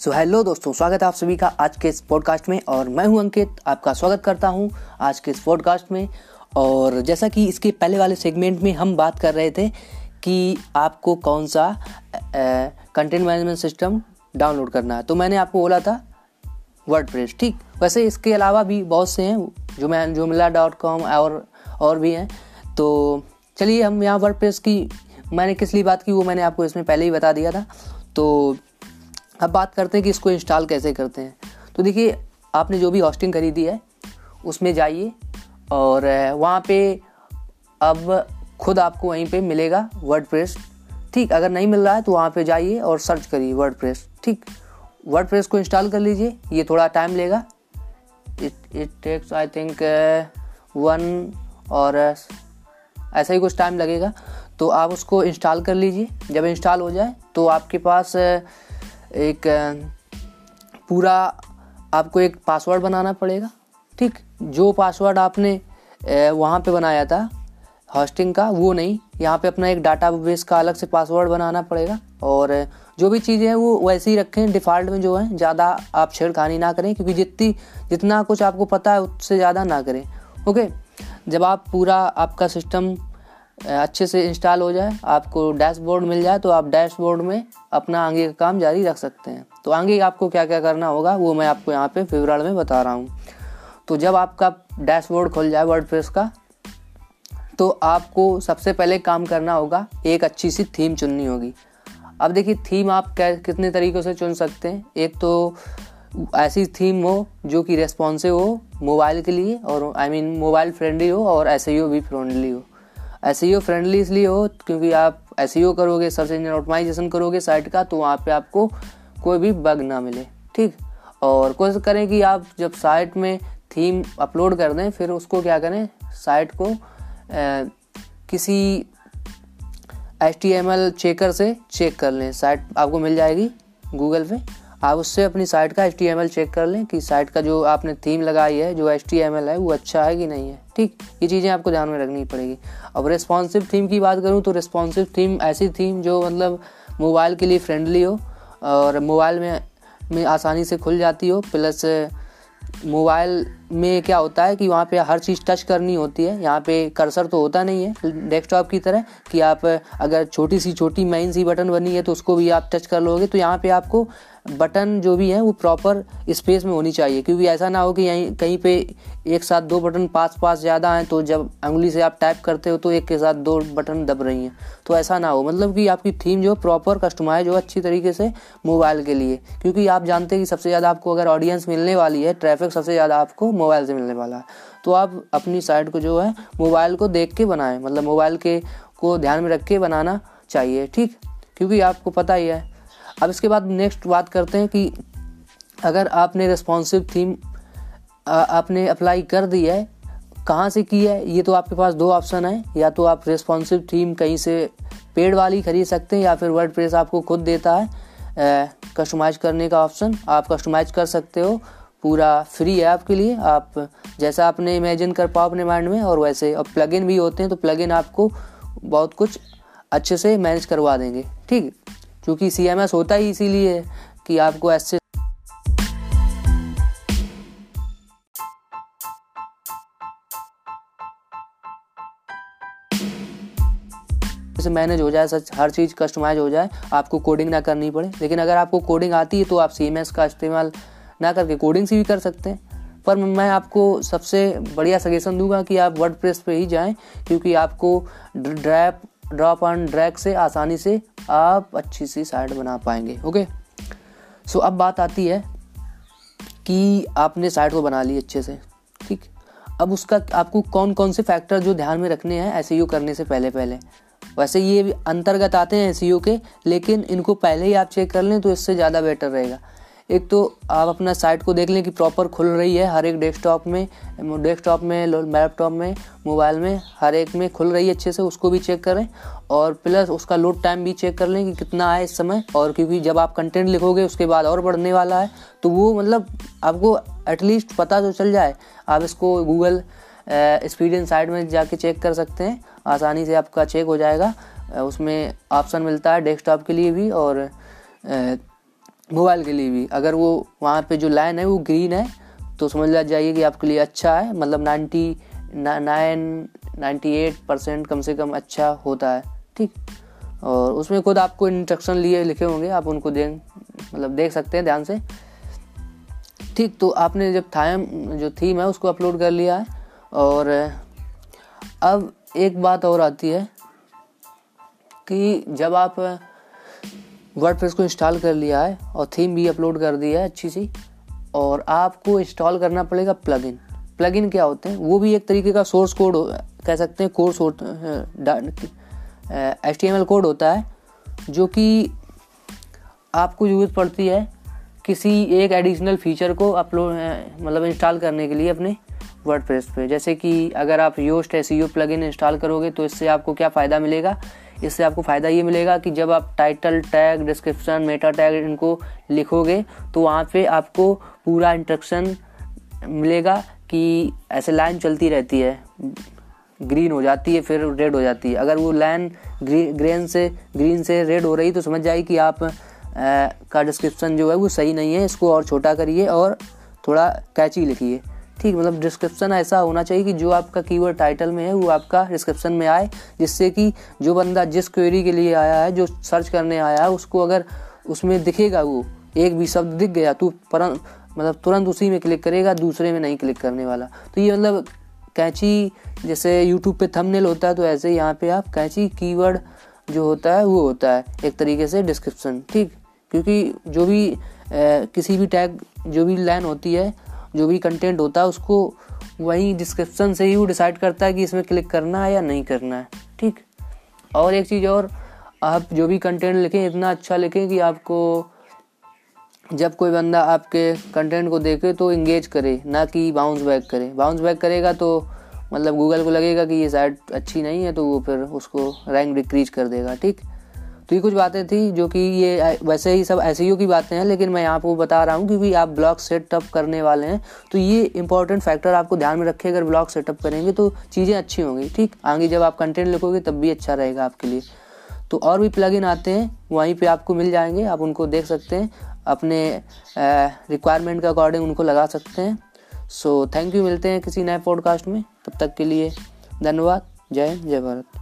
सो so, hello दोस्तों स्वागत है आप सभी का आज के इस पॉडकास्ट में और मैं हूँ अंकित आपका स्वागत करता हूँ आज के इस पॉडकास्ट में। और जैसा कि इसके पहले वाले सेगमेंट में हम बात कर रहे थे कि आपको कौन सा कंटेंट मैनेजमेंट सिस्टम डाउनलोड करना है। तो मैंने आपको बोला था वर्ड ठीक? वैसे इसके अलावा भी बहुत से हैं जो मैं जो मिला. डॉट कॉम और और भी हैं। तो चलिए हम यहाँ वर्ड की मैंने किस लिए बात की वो मैंने आपको इसमें पहले ही बता दिया था। तो अब बात करते हैं कि इसको इंस्टॉल कैसे करते हैं। तो देखिए, आपने जो भी होस्टिंग खरीदी है, उसमें जाइए और वहाँ पे अब खुद आपको वहीं पे मिलेगा वर्ड ठीक, अगर नहीं मिल रहा है तो वहाँ पे जाइए और सर्च करिए वर्ड ठीक वर्ड को इंस्टॉल कर लीजिए, ये थोड़ा टाइम लेगा। It it takes I think one और ऐसा ही कुछ टाइम लगेगा। तो आप उसको इंस्टॉल कर लीजिए। जब इंस्टॉल हो जाए तो आपके पास एक पूरा आपको एक पासवर्ड बनाना पड़ेगा। ठीक? जो पासवर्ड आपने वहाँ पे बनाया था हॉस्टिंग का, वो नहीं। यहाँ पे अपना एक डाटा बेस का अलग से पासवर्ड बनाना पड़ेगा। और जो भी चीज़ें हैं, वो वैसे ही रखें। डिफ़ॉल्ट में जो है, ज़्यादा आप छेड़खानी ना करें, क्योंकि जितनी, जितना कुछ आपको पता है, उससे ज़्यादा ना करें। ओके जब आप पूरा आपका सिस्टम अच्छे से इंस्टॉल हो जाए, आपको डैशबोर्ड मिल जाए तो आप डैशबोर्ड में अपना आगे का काम जारी रख सकते हैं। तो आगे आपको क्या क्या करना होगा, वो मैं आपको यहाँ पे विवरण में बता रहा हूँ। तो जब आपका डैशबोर्ड खुल जाए वर्ड का तो आपको सबसे पहले काम करना होगा, एक अच्छी सी थीम चुननी होगी। अब देखिए थीम आप कितने तरीक़ों से चुन सकते हैं। एक तो ऐसी थीम हो, जो कि रेस्पॉन्सिव हो मोबाइल के लिए, और आई मीन मोबाइल फ्रेंडली हो, और ऐसे ही भी फ्रेंडली हो। ऐसे फ्रेंडली इसलिए हो क्योंकि आप ऐसे करोगे सर्च इंजन ऑटोमाइजेशन करोगे साइट का तो वहाँ पे आपको कोई भी बग ना मिले ठीक? और कोशिश करें कि आप जब साइट में थीम अपलोड कर दें फिर उसको क्या करें? साइट को आ, किसी एचटीएमएल चेकर से चेक कर लें। साइट आपको मिल जाएगी गूगल पे। आप उससे अपनी साइट का एचटीएमएल चेक कर लें कि साइट का जो आपने थीम लगाई है, जो एच है, वो अच्छा है कि नहीं है। ठीक? ये चीज़ें आपको ध्यान में रखनी पड़ेगी। अब रिस्पॉन्सिव थीम की बात करूँ तो रिस्पॉन्सिव थीम ऐसी थीम जो मतलब मोबाइल के लिए फ्रेंडली हो और मोबाइल में में आसानी से खुल जाती हो। प्लस मोबाइल में क्या होता है कि वहाँ पे हर चीज़ टच करनी होती है। यहाँ पे कर्सर तो होता नहीं है डेस्कटॉप की तरह कि आप अगर छोटी सी, छोटी मेन सी बटन बनी है तो उसको भी आप टच कर लोगे। तो यहाँ पे आपको बटन जो भी है, वो प्रॉपर स्पेस में होनी चाहिए। क्योंकि ऐसा ना हो कि यहीं, कहीं पे एक साथ दो बटन पास पास ज़्यादा हैं तो जब उंगली से आप टाइप करते हो तो एक के साथ दो बटन दब रही हैं। तो ऐसा ना हो। मतलब कि आपकी थीम जो प्रॉपर कस्टमाइज हो, अच्छी तरीके से मोबाइल के लिए। क्योंकि आप जानते हैं कि सबसे ज़्यादा आपको अगर ऑडियंस मिलने वाली है ट्रैफ़िक सबसे ज़्यादा आपको मोबाइल से मिलने वाला है। तो आप अपनी साइट को जो है मोबाइल को देख के बनाएँ। मतलब मोबाइल के, को ध्यान में रख के बनाना चाहिए, ठीक? क्योंकि आपको पता ही है अब इसके बाद नेक्स्ट बात करते हैं कि अगर आपने रिस्पॉन्सिव थीम आपने अप्लाई कर दी है, कहाँ से की है, ये तो आपके पास दो ऑप्शन है। या तो आप रिस्पॉन्सिव थीम कहीं से पेड वाली खरीद सकते हैं या फिर वर्ड प्रेस आपको खुद देता है। कस्टमाइज करने का ऑप्शन आप कस्टमाइज कर सकते हो। पूरा फ्री है आपके लिए। आप जैसा आपने इमेजिन कर पाओ अपने माइंड में, और वैसे। और प्लगइन भी होते हैं तो प्लगइन आपको बहुत कुछ अच्छे से मैनेज करवा देंगे। ठीक? क्योंकि सी एम एस होता ही इसीलिए कि आपको ऐसे से मैनेज हो जाए, सच, हर चीज़ कस्टमाइज हो जाए, आपको कोडिंग ना करनी पड़े। लेकिन अगर आपको कोडिंग आती है तो आप सीएमएस का इस्तेमाल ना करके कोडिंग से भी कर सकते हैं। पर मैं आपको सबसे बढ़िया सजेशन दूँगा कि आप वर्ड प्रेस पर ही जाएँ, क्योंकि आपको ड्रैप ड्रॉप एंड ड्रैग से आसानी से आप अच्छी सी साइड बना पाएँगे ओके सो अब बात आती है कि आपने साइड को बना ली अच्छे से, ठीक? अब उसका आपको कौन कौन से फैक्टर जो ध्यान में रखने हैं ऐसे यू करने से पहले पहले वैसे ये अंतर्गत आते हैं एस के, लेकिन इनको पहले ही आप चेक कर लें तो इससे ज़्यादा बेटर रहेगा। एक तो आप अपना साइट को देख लें कि प्रॉपर खुल रही है, हर एक डेस्कटॉप में डेस्कटॉप में लैपटॉप में मोबाइल में, हर एक में खुल रही है अच्छे से, उसको भी चेक करें और प्लस उसका लोड टाइम भी चेक कर लें कि कितना है इस समय और क्योंकि जब आप कंटेंट लिखोगे, उसके बाद और बढ़ने वाला है तो वो मतलब आपको एटलीस्ट पता तो चल जाए। आप इसको गूगल एक्सपीरियंस साइट में जाके चेक कर सकते हैं, आसानी से आपका चेक हो जाएगा। उसमें ऑप्शन मिलता है डेस्कटॉप के लिए भी और मोबाइल के लिए भी। अगर वो वहाँ पे जो लाइन है वो ग्रीन है तो समझ ला जाइए कि आपके लिए अच्छा है। मतलब ninety nine, ninety eight percent कम से कम अच्छा होता है। ठीक? और उसमें खुद आपको इंस्ट्रक्शन लिए लिखे होंगे, आप उनको दें मतलब देख सकते हैं ध्यान से। ठीक तो आपने जब थाम जो थीम है उसको अपलोड कर लिया है। और अब एक बात और आती है कि जब आप वर्ड को इंस्टॉल कर लिया है और थीम भी अपलोड कर दी है अच्छी सी। और आपको इंस्टॉल करना पड़ेगा प्लगइन प्लगइन क्या होते हैं? वो भी एक तरीके का सोर्स कोड कह सकते हैं course H T M L code होता है, जो कि आपको ज़रूरत पड़ती है किसी एक एडिशनल फीचर को अपलोड मतलब इंस्टॉल करने के लिए अपने वर्ड पे। जैसे कि अगर आप Yoast S plugin install करोगे तो इससे आपको क्या फ़ायदा मिलेगा? इससे आपको फ़ायदा ये मिलेगा कि जब आप title tag description meta tag इनको लिखोगे तो वहाँ पे आपको पूरा इंस्ट्रक्शन मिलेगा कि ऐसे लाइन चलती रहती है। ग्रीन हो जाती है फिर रेड हो जाती है। अगर वो लाइन ग्रीन से ग्रीन से रेड हो रही तो समझ जाए कि आप आ, का डिस्क्रिप्शन जो है वो सही नहीं है। इसको और छोटा करिए और थोड़ा कैची लिखिए। ठीक मतलब डिस्क्रिप्शन ऐसा होना चाहिए कि जो आपका कीवर्ड टाइटल में है वो आपका डिस्क्रिप्शन में आए जिससे कि जो बंदा जिस क्वेरी के लिए आया है जो सर्च करने आया है उसको अगर उसमें दिखेगा वो एक भी शब्द दिख गया तो मतलब तुरंत उसी में क्लिक करेगा दूसरे में नहीं क्लिक करने वाला। तो ये मतलब कैंची जैसे यूट्यूब पे थंबनेल होता है तो ऐसे यहाँ पे आप कैंची कीवर्ड जो होता है वो होता है एक तरीके से डिस्क्रिप्शन ठीक? क्योंकि जो भी आ, किसी भी टैग जो भी लाइन होती है जो भी कंटेंट होता है, उसको वही डिस्क्रिप्शन से ही वो डिसाइड करता है कि इसमें क्लिक करना है या नहीं करना है, ठीक? और एक चीज़ और, आप जो भी कंटेंट लिखें, इतना अच्छा लिखें कि आपको, जब कोई बंदा आपके कंटेंट को देखे तो इंगेज करे, ना कि बाउंस बैक करे। बाउंस बैक करेगा तो मतलब गूगल को लगेगा कि ये साइट अच्छी नहीं है तो वो फिर उसको रैंक डिक्रीज कर देगा, ठीक? तो ये कुछ बातें थी जो कि ये वैसे ही सब ऐसे ही की बातें हैं, लेकिन मैं आपको बता रहा हूँ क्योंकि आप ब्लॉग सेटअप करने वाले हैं तो ये इंपॉर्टेंट फैक्टर आपको ध्यान में रखे, अगर ब्लॉग सेटअप करेंगे तो चीज़ें अच्छी होंगी, ठीक? आगे जब आप कंटेंट लिखोगे तब भी अच्छा रहेगा आपके लिए। तो और भी प्लग आते हैं, वहीं पर आपको मिल जाएँगे, आप उनको देख सकते हैं, अपने रिक्वायरमेंट के अकॉर्डिंग उनको लगा सकते हैं। सो थैंक यू मिलते हैं किसी नए पॉडकास्ट में, तब तक के लिए धन्यवाद, जय जय भारत।